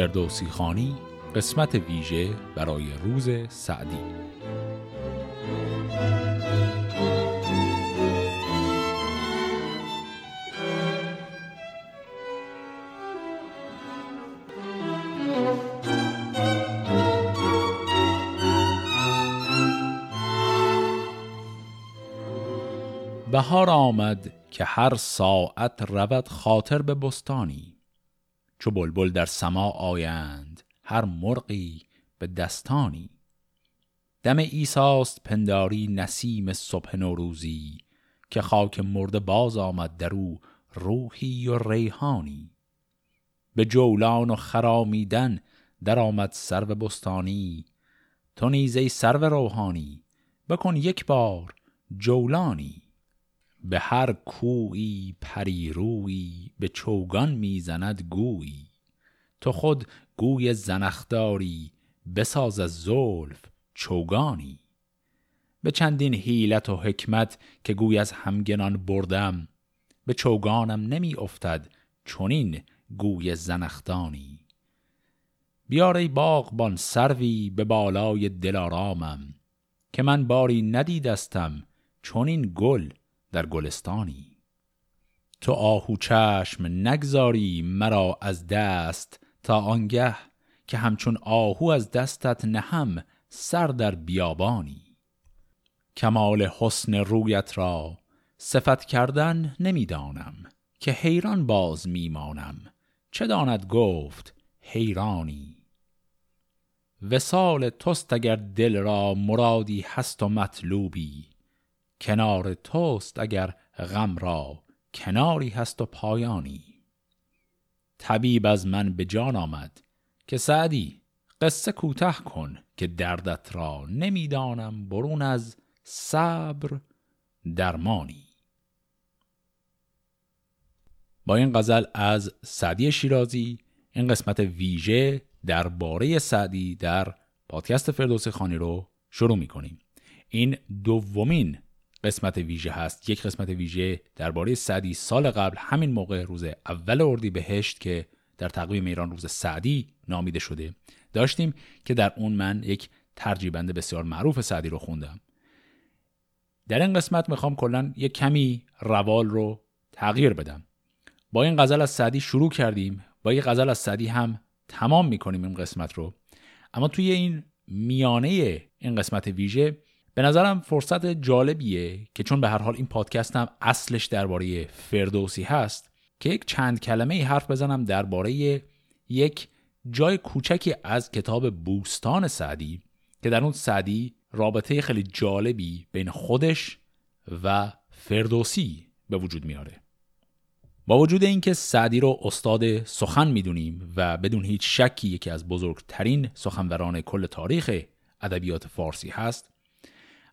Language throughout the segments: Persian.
فردوسی خانی قسمت ویژه برای روز سعدی. بهار آمد که هر ساعت رود خاطر به بستانی. چو بلبل در سما آیند هر مرغی به دستانی. دم ایساست پنداری نسیم صبح نوروزی که خاک مرده باز آمد در او روحی و ریحانی. به جولان و خرامیدن در آمد سرو بستانی. تو نیزه سرو روحانی بکن یک بار جولانی. به هر کویی پریرویی به چوگان می‌زند گویی. تو خود گوی زنخداری بساز از زلف چوگانی. به چندین حیلت و حکمت که گوی از همگنان بردم به چوگانم نمی افتد چونین گوی زنخدانی. بیار ای باغبان سروی به بالای دلارامم که من باری ندیدستم چونین گل در گلستانی. تو آهو چشم نگذاری مرا از دست تا آنگه که همچون آهو از دستت نهم سر در بیابانی. کمال حسن رویت را صفت کردن نمی‌دانم که حیران باز میمانم. چه داند گفت حیرانی؟ وسال توست اگر دل را مرادی هست و مطلوبی. کنار توست اگر غم را کناری هست و پایانی. طبیب از من به جان آمد که سعدی قصه کوتاه کن که دردت را نمی‌دانم برون از صبر درمانی. با این غزل از سعدی شیرازی این قسمت ویژه درباره سعدی در پادکست فردوس خانی رو شروع می کنیم این دومین قسمت ویژه هست. یک قسمت ویژه درباره سعدی. سال قبل همین موقع روز اول اردی بهشت که در تقویم ایران روز سعدی نامیده شده داشتیم که در اون من یک ترجیبنده بسیار معروف سعدی رو خوندم. در این قسمت می‌خوام کلا یک کمی روال رو تغییر بدم. با این غزل از سعدی شروع کردیم. با یک غزل از سعدی هم تمام می‌کنیم این قسمت رو. اما توی این میانه این قسمت ویژه به نظرم فرصت جالبیه که چون به هر حال این پادکست هم اصلش درباره فردوسی هست که یک چند کلمه ای حرف بزنم درباره یک جای کوچکی از کتاب بوستان سعدی که در اون سعدی رابطه خیلی جالبی بین خودش و فردوسی به وجود میاره. با وجود اینکه سعدی رو استاد سخن می‌دونیم و بدون هیچ شکی یکی از بزرگترین سخنوران کل تاریخ ادبیات فارسی هست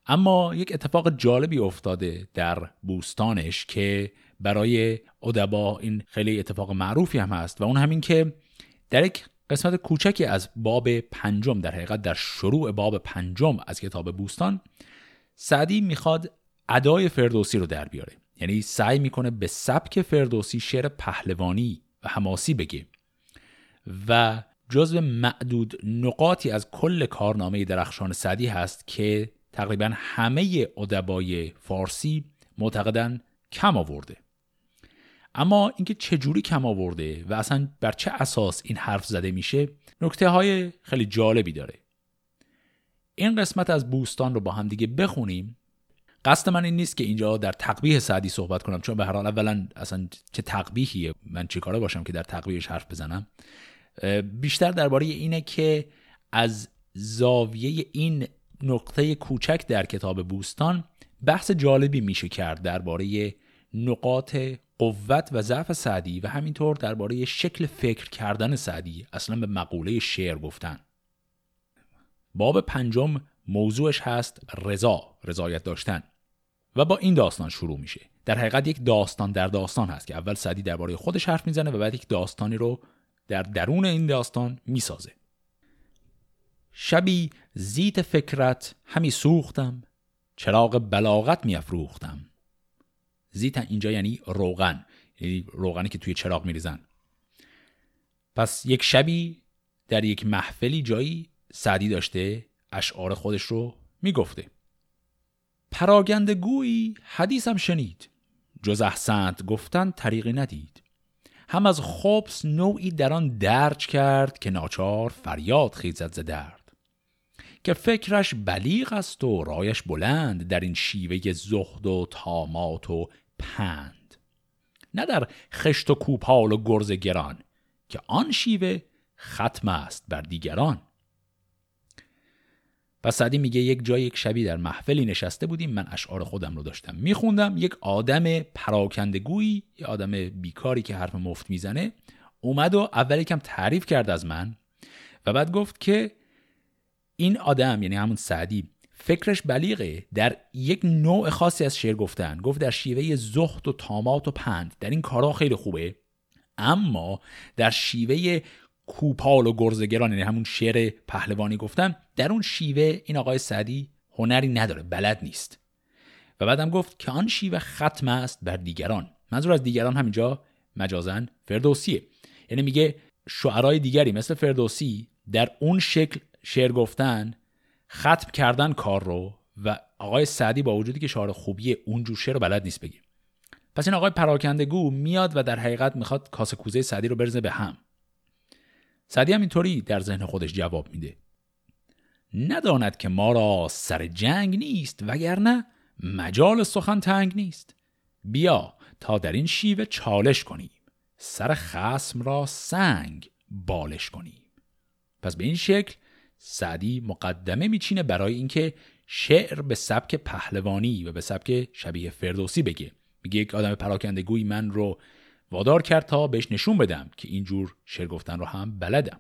اما یک اتفاق جالبی افتاده در بوستانش که برای ادبا این خیلی اتفاق معروفی هم هست و اون همین که در یک قسمت کوچکی از باب پنجم در حقیقت در شروع باب پنجم از کتاب بوستان سعدی می‌خواد ادای فردوسی رو در بیاره. یعنی سعی می‌کنه به سبک فردوسی شعر پهلوانی و حماسی بگه و جزو معدود نقاطی از کل کارنامه درخشان سعدی هست که تقریبا همه ادبای فارسی معتقدن کم آورده. اما اینکه چجوری کم آورده و اصلا بر چه اساس این حرف زده میشه نکته های خیلی جالبی داره. این قسمت از بوستان رو با هم دیگه بخونیم. قصد من این نیست که اینجا در تقبیه سعدی صحبت کنم چون به هر حال اولا اصلا چه تقبیهیه من چه کاره باشم که در تقبیهش حرف بزنم؟ بیشتر درباره اینه که از زاویه این نقطه کوچک در کتاب بوستان بحث جالبی میشه کرد درباره نقاط قوت و ضعف سعدی و همینطور درباره شکل فکر کردن سعدی اصلا به مقوله شعر گفتن. باب پنجم موضوعش هست رضا رضایت داشتن. و با این داستان شروع میشه. در حقیقت یک داستان در داستان هست که اول سعدی درباره خودش حرف می‌زنه و بعد یک داستانی رو در درون این داستان می‌سازه. شبی زیت فکرت همی سوختم چراغ بلاغت میافروختم زیت اینجا یعنی روغن یعنی روغنی که توی چراغ میریزن پس یک شبی در یک محفلی جایی سعدی داشته اشعار خودش رو می‌گفته پراگند گویی حدیثم شنید. جز احسنت گفتن طریقی ندید. هم از خبس نوعی در آن درج کرد که ناچار فریاد خیزد ز درد که فکرش بلیغ است و رایش بلند در این شیوه زهد و تامات و پند. نه در خشت و کوپال و گرز گران که آن شیوه ختم است بر دیگران. و سعدی میگه یک جای یک شبی در محفلی نشسته بودیم من اشعار خودم رو داشتم. میخوندم یک آدم پراکندگویی یه آدم بیکاری که حرف مفت می‌زنه اومد و اول یکم تعریف کرد از من و بعد گفت که این آدم یعنی همون سعدی فکرش بلیغه. در یک نوع خاصی از شعر گفتن. گفت در شیوه زهد و تامات و پند. در این کارها خیلی خوبه. اما در شیوه کوپال و گرزگران یعنی همون شعر پهلوانی گفتم در اون شیوه این آقای سعدی هنری نداره. بلد نیست. و بعدم گفت که آن شیوه ختم است بر دیگران. منظور از دیگران همینجا مجازن فردوسیه. یعنی میگه شعرهای دیگری مثل فردوسی در اون شکل شعر گفتن ختم کردن کار رو و آقای سعدی با وجودی که شعر خوبیه اونجور شعر رو بلد نیست بگه پس این آقای پراکندگو میاد و در حقیقت می‌خواد کاسه کوزه سعدی رو برزه به هم. سعدی هم اینطوری در ذهن خودش جواب میده. نداند که ما را سر جنگ نیست وگرنه مجال سخن تنگ نیست. بیا تا در این شیوه چالش کنیم. سر خسم را سنگ بالش کنیم. پس به این شکل سعدی مقدمه میچینه برای اینکه شعر به سبک پهلوانی و به سبک شبیه فردوسی بگه. میگه یک آدم پراکندگوی من رو وادار کرد تا بهش نشون بدم که اینجور شعر گفتن رو هم بلدم.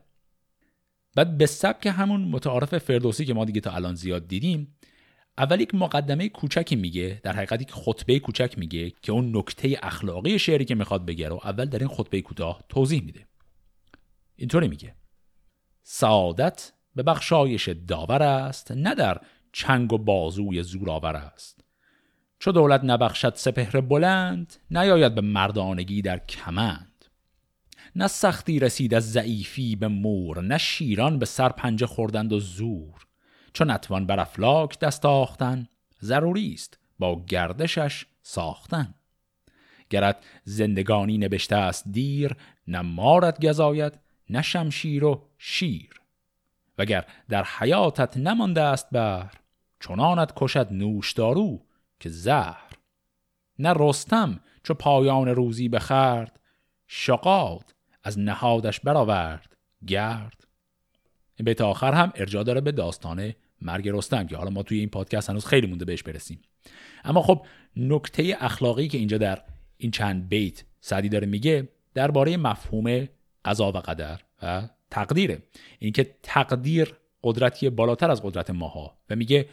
بعد به سبک همون متعارف فردوسی که ما دیگه تا الان زیاد دیدیم اول یک مقدمه کوچکی میگه در حقیقت یک خطبه کوچک میگه که اون نکته اخلاقی شعری که می‌خواد بگه رو اول در این خطبه کوتاه توضیح میده. اینطوری میگه. سعادت به بخشایش داور است نه در چنگ و بازوی زورآور است. چو دولت نبخشد سپهر بلند نیاید به مردانگی در کمند. نه سختی رسید از ضعیفی به مور نه شیران به سر پنجه خوردند و زور. چون نتوان بر افلاک دست آختن ضروری است با گردشش ساختن. گرت زندگانی نبشته است دیر نه مارت گزاید نه شمشیر و شیر. وگر در حیاتت نمانده است بر چنانت کشد نوشدارو که زهر. نه رستم چو پایان روزی بخرد شقاد از نهادش برآورد گرد. این بیت آخر هم ارجاع داره به داستان مرگ رستم که حالا ما توی این پادکست هنوز خیلی مونده بهش برسیم. اما خب نکته اخلاقی که اینجا در این چند بیت سعدی داره میگه درباره مفهوم قضا و قدر و تقدیره. اینکه تقدیر قدرتی بالاتر از قدرت ماها. و میگه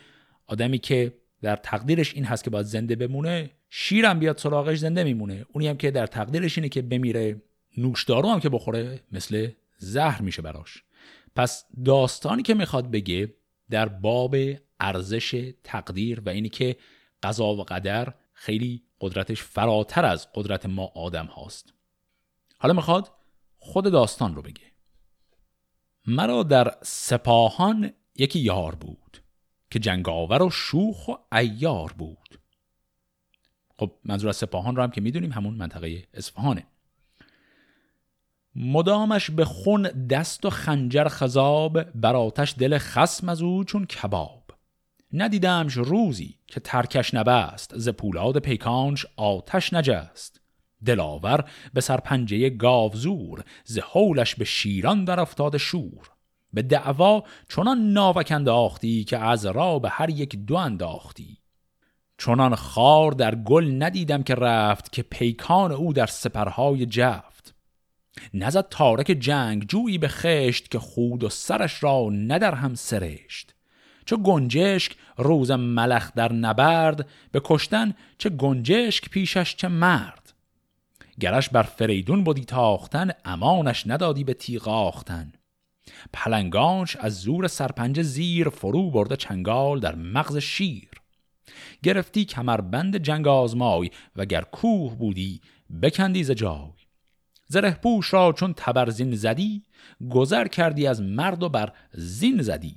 آدمی که در تقدیرش این هست که باید زنده بمونه شیرم بیاد سراغش زنده میمونه. اونی هم که در تقدیرش اینه که بمیره نوشدارو هم که بخوره مثل زهر میشه براش. پس داستانی که می‌خواد بگه در باب ارزش تقدیر و اینی که قضا و قدر خیلی قدرتش فراتر از قدرت ما آدم هاست. حالا می‌خواد خود داستان رو بگه. مرا در سپاهان یکی یار بود که جنگاور و شوخ و ایار بود. خب منظور از سپاهان رو هم که می‌دونیم همون منطقه اصفهانه. مدامش به خون دست و خنجر خذاب بر آتش دل خسم از او چون کباب. ندیدمش روزی که ترکش نبست ز پولاد پیکانش آتش نجست. دلاور به سرپنجه گاوزور ز حولش به شیران در افتاد شور. به دعوا چنان ناوک انداختی که از را به هر یک دو انداختی. چنان خار در گل ندیدم که رفت که پیکان او در سپرهای جفت. نزد تارک جنگ جویی به خشت که خود و سرش را ندر هم سرشت. چه گنجشک روز ملخ در نبرد به کشتن چه گنجشک پیشش چه مرد. گرش بر فریدون بودی تاختن امانش ندادی به تیغ آختن پلنگانش از زور سرپنجه زیر فرو برده چنگال در مغز شیر. گرفتی کمربند جنگ آزمای و گر کوه بودی بکندی ز جای. زره پوش را چون تبرزین زدی گذر کردی از مرد و بر زین زدی.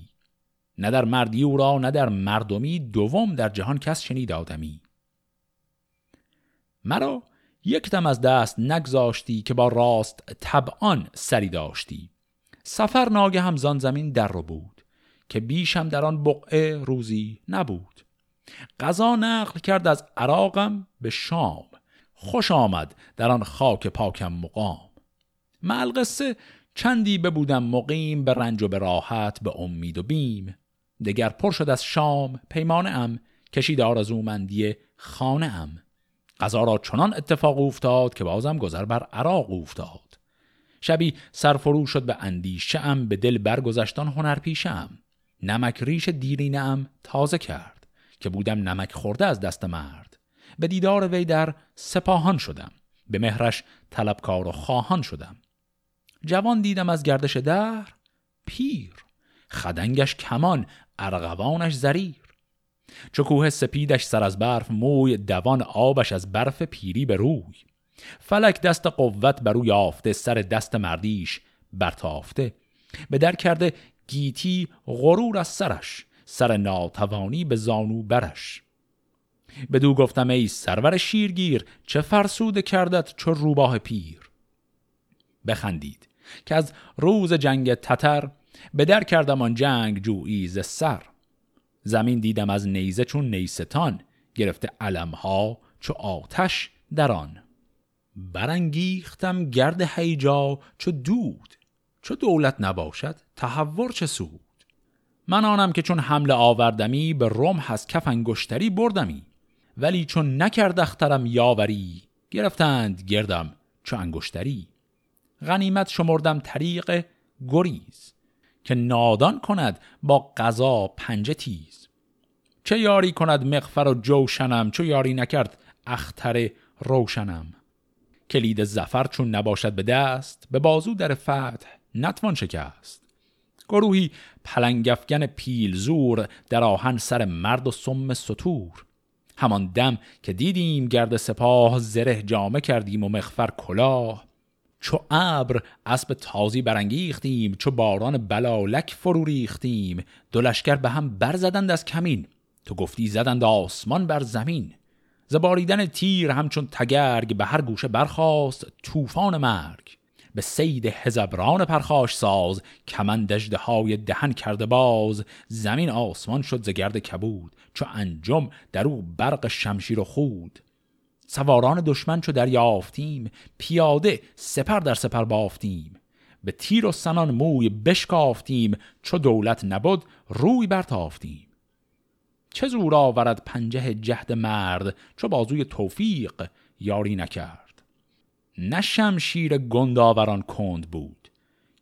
نه در مردی او را نه در مردمی دوم در جهان کس شنید آدمی. مرا یک دم از دست نگذاشتی که با راست طبعان سری داشتی. سفر ناگه هم زان زمین در رو بود که بیشم در آن بقعه روزی نبود. قضا نقل کرد از عراقم به شام. خوش آمد در آن خاک پاکم مقام. ملقصه چندی ببودم مقیم به رنج و به راحت به امید و بیم. دگر پر شد از شام پیمانه ام. کشید آرزومندی خانه ام. قضا را چنان اتفاق افتاد که بازم گذر بر عراق افتاد. شبی سرفرو شد به اندیشه ام به دل برگذشتان هنر پیشم نمک ریش دیرینه ام تازه کرد که بودم نمک خورده از دست مرد. به دیدار وی در سپاهان شدم. به مهرش طلبکار و خواهان شدم. جوان دیدم از گردش در پیر. خدنگش کمان ارغوانش زریر. چو کوه سپیدش سر از برف موی دوان آبش از برف پیری به روی. فلک دست قوت بر او یافته سر دست مردیش برتافته. به در کرده گیتی غرور از سرش سر ناتوانی به زانو برش بدو گفتم ای سرور شیرگیر چه فرسوده کردت چو روباه پیر؟ بخندید که از روز جنگ تتر به در کردم آن جنگ جویی ز سر. زمین دیدم از نیزه چون نیستان گرفته علمها چو آتش در آن. برانگیختم گرد هیجا چو دود چو دولت نباشد تحور چه سود. من آنم که چون حمله آوردمی به روم از کف انگشتری بردمی ولی چون نکرد اخترم یاوری گرفتند گردم چو انگشتری. غنیمت شمردم طریق گریز که نادان کند با قضا پنجه تیز. چه یاری کند مغفر و جوشنم؟ چو یاری نکرد اختر روشنم. کلید زفر چون نباشد به دست به بازو در فتح نتوان شکست. گروهی پلنگفگن پیل زور در آهن سر مرد و سم سطور همان دم که دیدیم گرد سپاه زره جامه کردیم و مخفر کلاه. چو ابر اسب تازی برانگیختیم چو باران بلالک فرو ریختیم. دو لشکر به هم برزدند از کمین. تو گفتی زدند آسمان بر زمین. زباریدن تیر همچون تگرگ به هر گوشه برخاست طوفان مرگ. به سید هزبران پرخاش ساز دجده های دهن کرده باز. زمین آسمان شد زگرد کبود چو انجم در او برق شمشیر و خود. سواران دشمن چو دریافتیم پیاده سپر در سپر بافتیم. به تیر و سنان موی بشکافتیم چو دولت نبود روی برتافتیم. چه زور آورد پنجه جهد مرد چو بازوی توفیق یاری نکرد. نه شمشیر گنداوران کند بود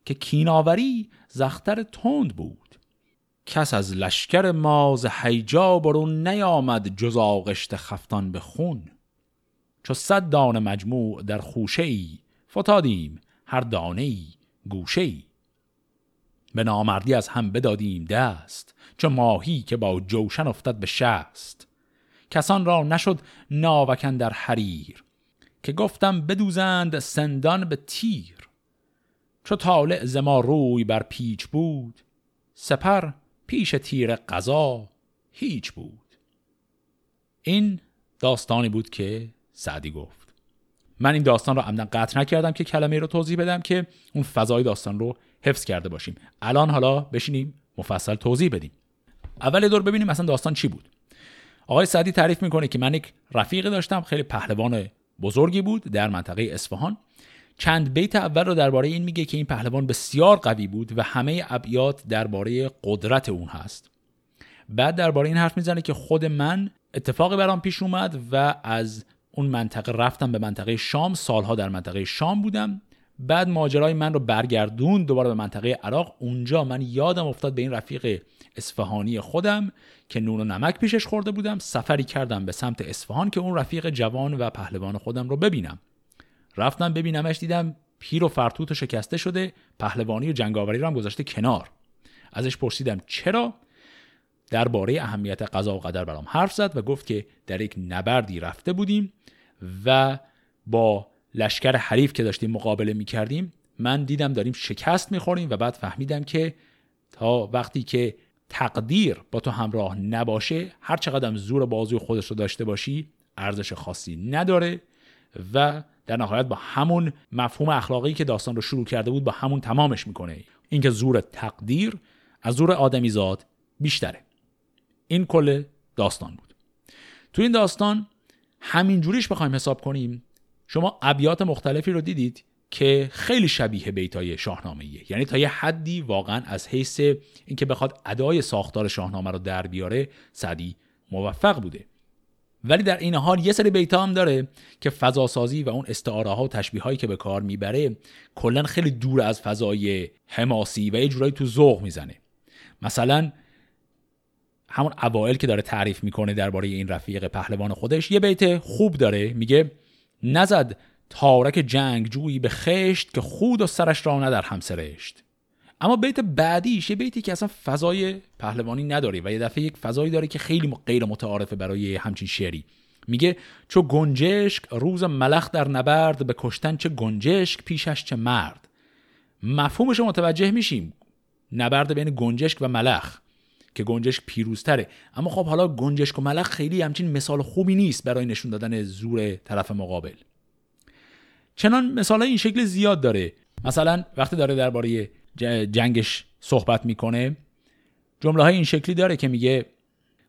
که کیناوری زختر تند بود. کس از لشکر ماز حیجا برون نیامد جز آغشت خفتان به خون. چو صد دانه مجموع در خوشه ای فتادیم هر دانه ای گوشه ای به نامردی از هم بدادیم دست چو ماهی که با جوشن افتد به شست. کسان را نشد ناوکن در حریر که گفتم بدوزند سندان به تیر. چو طالع زما روی بر پیچ بود سپر پیش تیر قضا هیچ بود. این داستانی بود که سعدی گفت. من این داستان رو عمدن قطع نکردم که کلمه رو توضیح بدم که اون فضای داستان رو حفظ کرده باشیم. الان حالا بشینیم مفصل توضیح بدیم. اول دور ببینیم مثلا داستان چی بود. آقای سعدی تعریف می‌کنه که من یک رفیقی داشتم خیلی پهلوان بزرگی بود در منطقه اصفهان. چند بیت اول رو درباره این میگه که این پهلوان بسیار قوی بود و همه ابیات درباره قدرت اون هست. بعد درباره این حرف می‌زنه که خود من اتفاقی برام پیش اومد و از اون منطقه رفتم به منطقه شام. سالها در منطقه شام بودم. بعد ماجرای من رو برگردون دوباره به منطقه عراق. اونجا من یادم افتاد به این رفیق اصفهانی خودم که نون و نمک پیشش خورده بودم. سفری کردم به سمت اصفهان که اون رفیق جوان و پهلوان خودم رو ببینم. رفتم ببینمش دیدم پیر و فرتوت و شکسته شده پهلوانی و جنگاوری رو هم گذاشته کنار. ازش پرسیدم چرا؟ درباره اهمیت قضا و قدر برام حرف زد و گفت که در یک نبردی رفته بودیم و با لشکر حریف که داشتیم مقابله می‌کردیم من دیدم داریم شکست می‌خوریم و بعد فهمیدم که تا وقتی که تقدیر با تو همراه نباشه هر چقدر زور بازوی خودش رو داشته باشی ارزش خاصی نداره و در نهایت با همون مفهوم اخلاقی که داستان رو شروع کرده بود با همون تمامش می‌کنه. اینکه زور تقدیر از زور آدمیزاد بیشتره. این کل داستان بود. تو این داستان همین جوریش بخوایم حساب کنیم شما ابیات مختلفی رو دیدید که خیلی شبیه بیتای شاهنامه یعنی تا یه حدی واقعا از حیث اینکه بخواد ادای ساختار شاهنامه رو در بیاره سعدی موفق بوده. ولی در این حال یه سری بیتا هم داره که فضاسازی و اون استعاره ها و تشبیه هایی که به کار می‌بره کلا خیلی دور از فضای حماسی و یه جورایی تو ذوق می‌زنه. مثلا همون اوائل که داره تعریف می‌کنه درباره این رفیق پهلوان خودش یه بیت خوب داره میگه نزد تارک جنگ جویی به خشت که خود و سرش را ندر هم سرشت. اما بیت بعدیش یه بیتی که اصلا فضای پهلوانی نداره و یه دفعه یک فضایی داره که خیلی غیر متعارفه برای همچین شعری. میگه چو گنجشک روز ملخ در نبرد به کشتن چه گنجشک پیشش چه مرد. مفهومش متوجه میشیم. نبرد بین گنجشک و ملخ. که گنجشک پیروزتره. اما خب حالا گنجشک و ملخ خیلی همچین مثال خوبی نیست برای نشون دادن زور طرف مقابل. چنان مثال این شکل زیاد داره. مثلا وقتی داره درباره جنگش صحبت می‌کنه جمله های این شکلی داره که میگه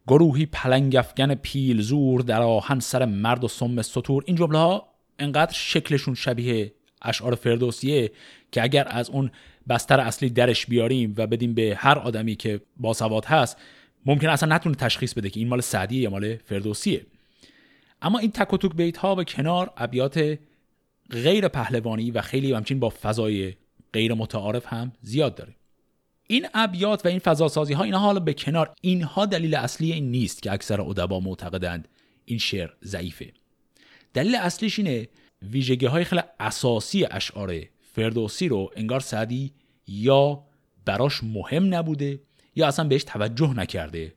گروهی پلنگفگن پیل زور در آهن سر مرد و سم سطور این جمله ها انقدر شکلشون شبیه اشعار فردوسیه که اگر از اون بستر اصلی درش بیاریم و بدیم به هر آدمی که باسواد هست ممکن اصلا نتونه تشخیص بده که این مال سعدیه یا مال فردوسیه. اما این تک و توک بیت ها به کنار ابیات غیر پهلوانی و خیلی همچین با فضای غیر متعارف هم زیاد داره. این ابیات و این فضاسازی ها اینها حالا به کنار اینها دلیل اصلی این نیست که اکثر ادبا معتقدند این شعر ضعیفه. دلیل اصلیش اینه ویژگی های خیلی اساسی اشعار فردوسی رو انگار سعدی یا براش مهم نبوده یا اصلا بهش توجه نکرده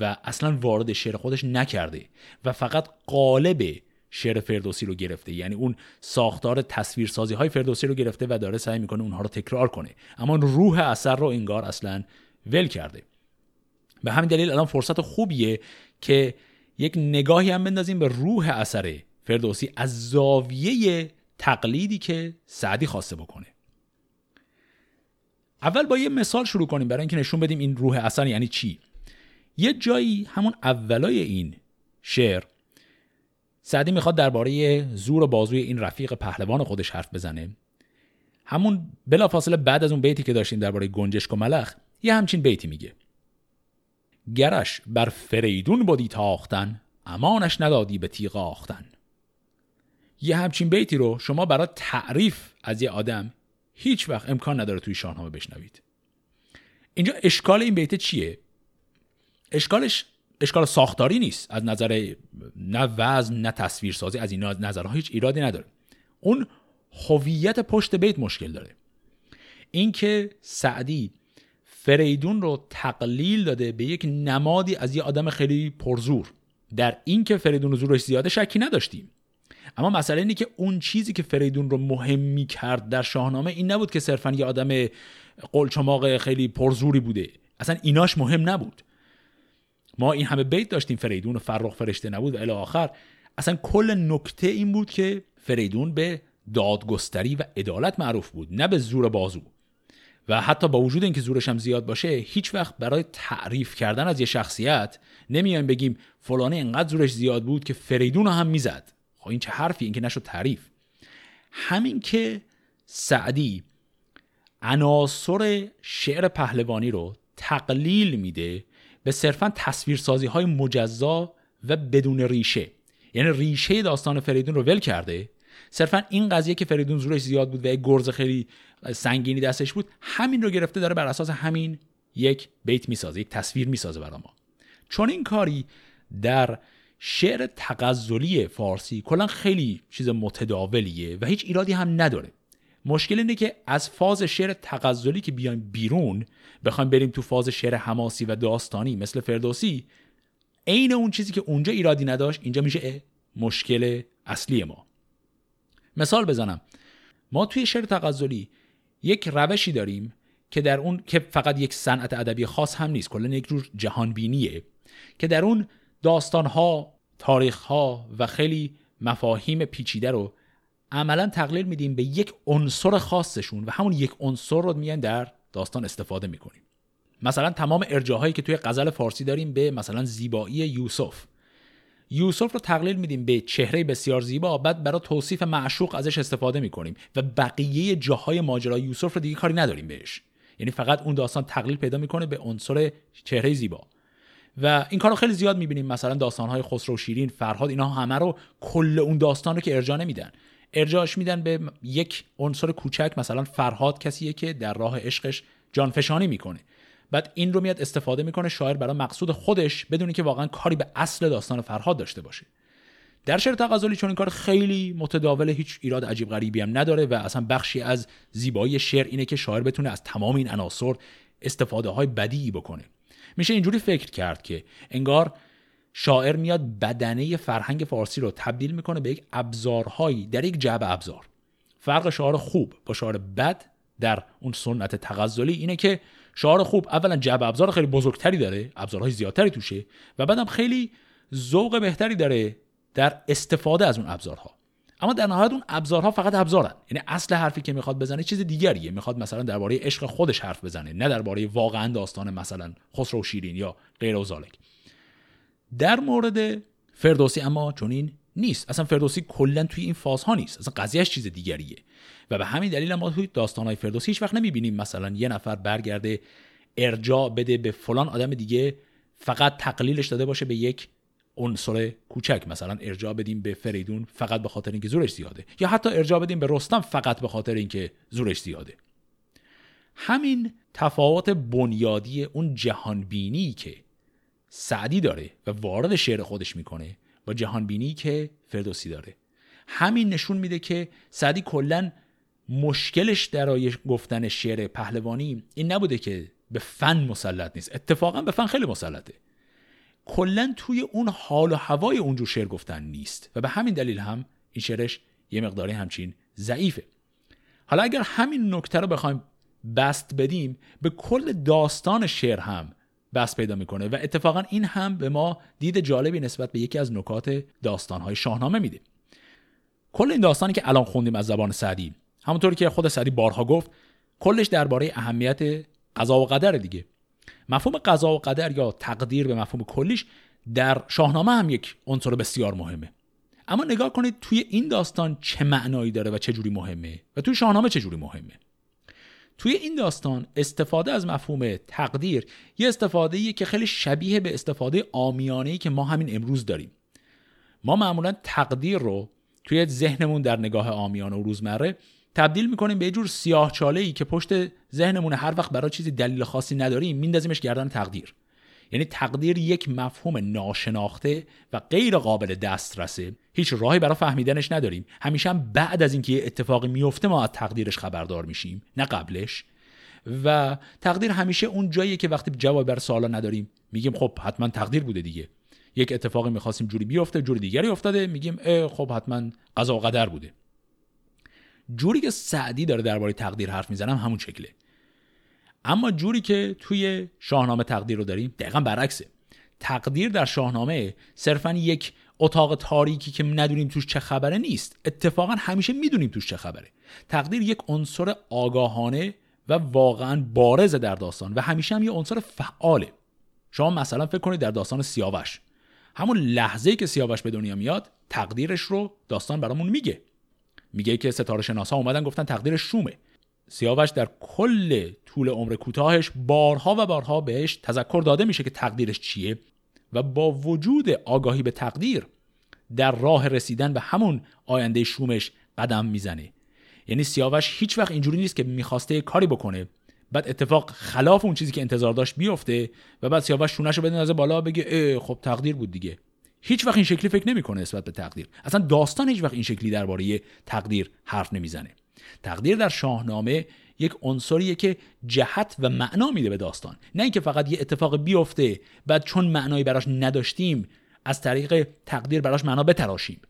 و اصلا وارد شعر خودش نکرده و فقط قالب شعر فردوسی رو گرفته. یعنی اون ساختار تصویرسازی های فردوسی رو گرفته و داره سعی می‌کنه اونها رو تکرار کنه. اما روح اثر رو انگار اصلا ول کرده. به همین دلیل الان فرصت خوبیه که یک نگاهی هم بندازیم به روح اثر فردوسی از زاویه تقلیدی که سعدی خواسته بکنه. اول با یه مثال شروع کنیم برای اینکه نشون بدیم این روح اثر یعنی چی. یه جایی همون اولای این شعر سعدی می‌خواد درباره زور و بازوی این رفیق پهلوان خودش حرف بزنه. همون بلافاصله بعد از اون بیتی که داشتیم درباره گنجشک و ملخ یه همچین بیتی میگه. گرش بر فریدون بودی تاختن امانش ندادی به تیغ آختن. یه همچین بیتی رو شما برای تعریف از یه آدم هیچ وقت امکان نداره توی شاهنامه بشنوید. اینجا اشکال این بیت چیه؟ اشکالش اشکال ساختاری نیست. از نظر نه وزن نه تصویرسازی از این نظرها هیچ ایرادی نداره. اون هویت پشت بیت مشکل داره. اینکه سعدی فریدون رو تقلیل داده به یک نمادی از یه آدم خیلی پرزور. در اینکه فریدون زورش زیاده شکی نداشتیم. اما مسئله اینه که اون چیزی که فریدون رو مهم می کرد در شاهنامه این نبود که صرفا یه آدم قلچماق خیلی پرزوری بوده. اصلا ایناش مهم نبود. ما این همه بیت داشتیم فریدون و فرخ فرشته نبود و الی آخر. اصلا کل نکته این بود که فریدون به دادگستری و عدالت معروف بود نه به زور بازو. و حتی با وجود اینکه زورش هم زیاد باشه هیچ وقت برای تعریف کردن از یه شخصیت نمیایم بگیم فلانه انقدر زورش زیاد بود که فریدون هم می‌زد. خب این چه حرفی این که نشد تعریف. همین که سعدی عناصر شعر پهلوانی رو تقلیل میده به صرفا تصویرسازی های مجزا و بدون ریشه. یعنی ریشه داستان فریدون رو ول کرده. صرفا این قضیه که فریدون زورش زیاد بود و یک گرز خیلی سنگینی دستش بود همین رو گرفته داره بر اساس همین یک بیت می‌سازه یک تصویر می‌سازه برای ما. چون این کاری در شعر تغزلی فارسی کلا خیلی چیز متداولیه و هیچ ایرادی هم نداره. مشکل اینه که از فاز شعر تغزلی که بیایم بیرون بخوایم بریم تو فاز شعر حماسی و داستانی مثل فردوسی عین اون چیزی که اونجا ایرادی نداشت اینجا میشه مشکل اصلی ما. مثال بزنم. ما توی شعر تغزلی یک روشی داریم که در اون که فقط یک صنعت ادبی خاص هم نیست کلا یک جور جهان بینیه که در اون داستان ها تاریخ ها و خیلی مفاهیم پیچیده رو عملا تقلیل میدیم به یک عنصر خاصشون و همون یک عنصر رو میان در داستان استفاده می‌کنیم. مثلا تمام ارجاهایی که توی غزل فارسی داریم به مثلا زیبایی یوسف. یوسف رو تقلیل میدیم به چهره بسیار زیبا بعد برای توصیف معشوق ازش استفاده می‌کنیم و بقیه جاهای ماجرا یوسف رو دیگه کاری نداریم بهش. یعنی فقط اون داستان تقلیل پیدا می‌کنه به عنصر چهره زیبا. و این کارو خیلی زیاد می‌بینیم مثلا داستانهای خسرو شیرین فرهاد اینا همه رو کل اون داستان رو که ارجا نمیدن. ارجاش میدن به یک عنصر کوچک مثلا فرهاد کسیه که در راه عشقش جانفشانی می‌کنه. بعد این رو میاد استفاده می‌کنه شاعر برای مقصود خودش بدونی که واقعا کاری به اصل داستان فرهاد داشته باشه. در شعر تغزلی چون این کار خیلی متداول هیچ ایراد عجیب غریبی هم نداره و اصلا بخشی از زیبایی شعر اینه که شاعر بتونه از تمام این عناصر استفاده های بدی بکنه. میشه اینجوری فکر کرد که انگار شاعر میاد بدنه فرهنگ فارسی رو تبدیل می‌کنه به یک ابزارهایی در یک جعب ابزار. فرق شعار خوب با شعار بد در اون سنت تغزلی اینه که شعار خوب اولا جعب ابزار خیلی بزرگتری داره ابزارهای زیادتری توشه و بعدم خیلی ذوق بهتری داره در استفاده از اون ابزارها. اما در نهایت اون ابزارها فقط ابزارن. یعنی اصل حرفی که می‌خواد بزنه چیز دیگریه. می‌خواد مثلا درباره عشق خودش حرف بزنه نه درباره واقعا داستان مثلا خسرو شیرین یا غیر و در مورد فردوسی اما چنین نیست. اصلا فردوسی کلا توی این فازها نیست. اصلا قضیهش چیز دیگریه. و به همین دلیل ما توی داستانهای فردوسی هیچ وقت نمی‌بینیم مثلا یه نفر برگرده ارجاع بده به فلان آدم دیگه فقط تقلیلش داده باشه به یک عنصر کوچک مثلا ارجاع بدیم به فریدون فقط به خاطر اینکه زورش زیاده. یا حتی ارجاع بدیم به رستم فقط به خاطر اینکه زورش زیاده. همین تفاوت بنیادی اون جهانبینی که سعدی داره و وارد شعر خودش می‌کنه با جهانبینی که فردوسی داره. همین نشون میده که سعدی کلا مشکلش در گفتن شعر پهلوانی این نبوده که به فن مسلط نیست. اتفاقا به فن خیلی مسلطه. کلا توی اون حال و هوای اونجور شعر گفتن نیست. و به همین دلیل هم این شعرش یه مقداری همچین ضعیفه. حالا اگر همین نکته رو بخوایم بست بدیم به کل داستان شعر هم بست پیدا می‌کنه و اتفاقا این هم به ما دید جالبی نسبت به یکی از نکات داستانهای شاهنامه میده. کل این داستانی که الان خوندیم از زبان سعدی همونطوری که خود سعدی بارها گفت کلش درباره اهمیت قضا و قدر دیگه. مفهوم قضا و قدر یا تقدیر به مفهوم کلیش در شاهنامه هم یک عنصر بسیار مهمه. اما نگاه کنید توی این داستان چه معنایی داره و چه جوری مهمه و توی شاهنامه چه جوری مهمه. توی این داستان استفاده از مفهوم تقدیر یه استفاده که خیلی شبیه به استفاده آمیانه که ما همین امروز داریم. ما معمولا تقدیر رو توی ذهنمون در نگاه آمیانه و روزمره تبدیل می‌کنیم به یه جور سیاه چاله ای که پشت ذهنمون هر وقت برای چیزی دلیل خاصی نداریم میندازیمش گردن تقدیر. یعنی تقدیر یک مفهوم ناشناخته و غیر قابل دسترسه. هیچ راهی برای فهمیدنش نداریم. همیشه هم بعد از اینکه یه اتفاقی میفته ما از تقدیرش خبردار میشیم. نه قبلش. و تقدیر همیشه اون جاییه که وقتی جواب بر سوالا نداریم میگیم خب حتما تقدیر بوده دیگه. یک اتفاقی می‌خواستیم جوری بیفته جوری دیگری افتاده میگیم خب حتما قضا و قدر بوده. جوری که سعدی داره درباره تقدیر حرف می‌زنم همون شکله. اما جوری که توی شاهنامه تقدیر رو داریم دقیقا برعکسه. تقدیر در شاهنامه صرفا یک اتاق تاریکی که ندونیم توش چه خبره نیست. اتفاقا همیشه می‌دونیم توش چه خبره. تقدیر یک عنصر آگاهانه و واقعا بارز در داستان و همیشه هم یه عنصر فعاله. شما مثلا فکر کنید در داستان سیاوش. همون لحظه که سیاوش به دنیا میاد تقدیرش رو داستان برامون میگه. میگه که ستاره شناسا اومدن گفتن تقدیر شومه. سیاوش در کل طول عمر کوتاهش بارها و بارها بهش تذکر داده میشه که تقدیرش چیه و با وجود آگاهی به تقدیر در راه رسیدن به همون آینده شومش قدم می‌زنه. یعنی سیاوش هیچ وقت اینجوری نیست که می‌خواسته کاری بکنه. بعد اتفاق خلاف اون چیزی که انتظار داشت بیفته و بعد سیاوش شونش رو بالا بگه خب تقدیر بود دیگه. هیچ وقت این شکلی فکر نمی‌کنه نسبت به تقدیر. اصلا داستان هیچ وقت این شکلی درباره تقدیر حرف نمی‌زنه. تقدیر در شاهنامه یک عنصریه که جهت و معنا میده به داستان. نه اینکه فقط یه اتفاق بیفته بعد چون معنایی براش نداشتیم از طریق تقدیر براش معنا بتراشیم.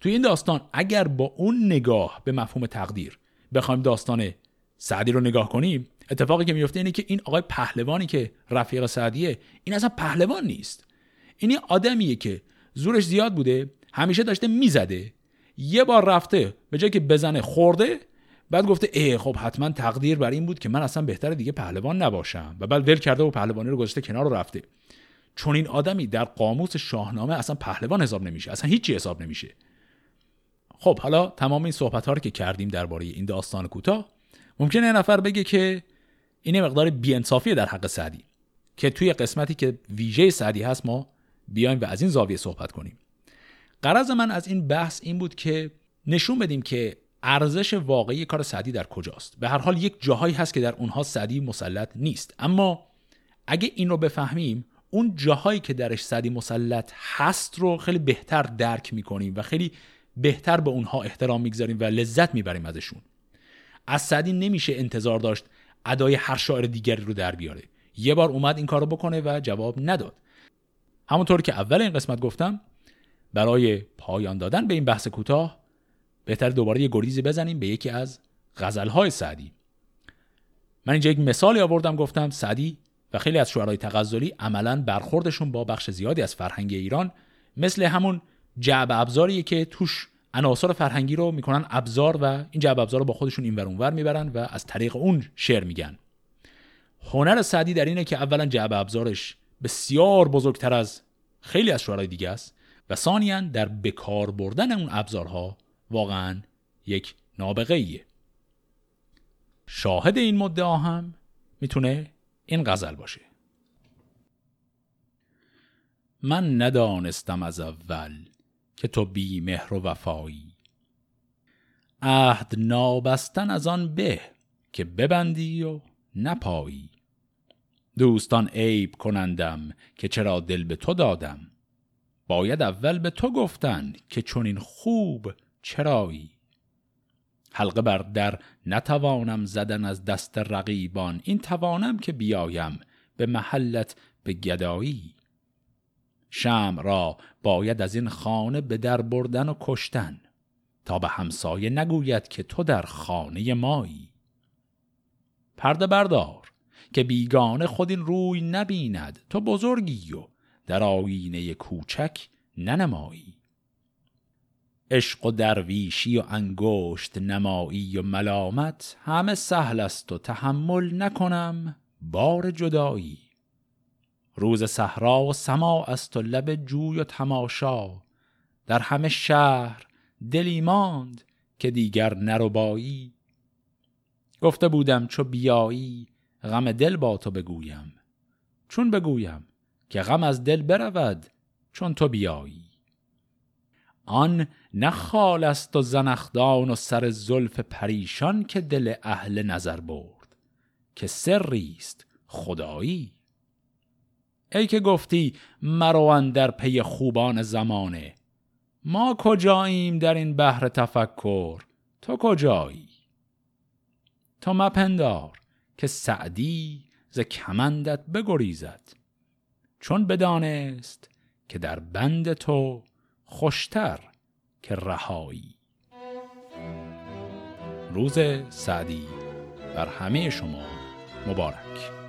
توی این داستان اگر با اون نگاه به مفهوم تقدیر بخوایم داستان سعدی رو نگاه کنیم اتفاقی که میفته اینه که این آقای پهلوانی که رفیق سعدیه این اصلا پهلوان نیست. این آدمیه که زورش زیاد بوده همیشه داشته می‌زده. یه بار رفته به جای که بزنه خورده بعد گفته ای خب حتما تقدیر بر این بود که من اصلا بهتر دیگه پهلوان نباشم. و بعد ول کرده و پهلوانی رو گذاشته کنار رو رفته. چون این آدمی در قاموس شاهنامه اصلا پهلوان حساب نمیشه اصلا هیچی حساب نمیشه. خب حالا تمام این صحبت ها رو که کردیم درباره این داستان کوتاه ممکنه یه نفر بگه که این مقدار بیانصافیه در حق سعدی که توی قسمتی که ویژه سعدی هست ما بیایم و از این زاویه صحبت کنیم. قرض من از این بحث این بود که نشون بدیم که ارزش واقعی کار سعدی در کجاست. به هر حال یک جاهایی هست که در اونها سعدی مسلط نیست. اما اگه این رو بفهمیم اون جاهایی که درش سعدی مسلط هست رو خیلی بهتر درک می‌کنیم و خیلی بهتر به اونها احترام می‌گذاریم و لذت می‌بریم ازشون. از سعدی نمیشه انتظار داشت ادای هر شاعر دیگری رو در بیاره. یه بار اومد این کارو بکنه و جواب نداد. همونطور که اول این قسمت گفتم برای پایان دادن به این بحث کوتاه بهتر دوباره یه گریزی بزنیم به یکی از غزلهای سعدی. من اینجا یک مثالی آوردم گفتم سعدی و خیلی از شعرهای تغزلی عملا برخوردشون با بخش زیادی از فرهنگ ایران مثل همون جعب ابزاریه که توش عناصر فرهنگی رو می‌کنن ابزار و این جعب ابزار رو با خودشون این اونور می‌برن و از طریق اون شعر میگن. هنر سعدی در اینه که اولا جعب ابزارش بسیار بزرگتر از خیلی از شعرهای دیگه است و ثانیا در بکار بردن اون ابزارها واقعا یک نابغه ایه. شاهد این مدعا هم می‌تونه این غزل باشه. من ندانستم از اول که تو بی مهر و وفایی. عهد نابستن از آن به که ببندی و نپایی. دوستان عیب کنندم که چرا دل به تو دادم. باید اول به تو گفتن که چون این خوب چرایی. حلقه بر در نتوانم زدن از دست رقیبان این توانم که بیایم به محلت به گدایی. شم را باید از این خانه به در بردن و کشتن تا به همسایه نگوید که تو در خانه مایی. پرده بردار. که بیگانه خود این روی نبیند. تو بزرگی و در آینه کوچک ننمایی. عشق و درویشی و انگشت نمایی و ملامت همه سهل است و تحمل نکنم بار جدایی. روز صحرا و سما است و لب جوی و تماشا. در همه شهر دلی ماند که دیگر نربایی. گفته بودم چو بیایی غم دل با تو بگویم. چون بگویم که غم از دل برود چون تو بیایی. آن نه خال است و زنخدان و سر زلف پریشان که دل اهل نظر برد که سری است خدایی. ای که گفتی مرو در پی خوبان زمانه ما کجاییم در این بحر تفکر؟ تو کجایی؟ تو مپندار. که سعدی ز کمندت بگریزد. چون بدانست که در بند تو خوشتر که رهایی. روز سعدی. بر همه شما مبارک.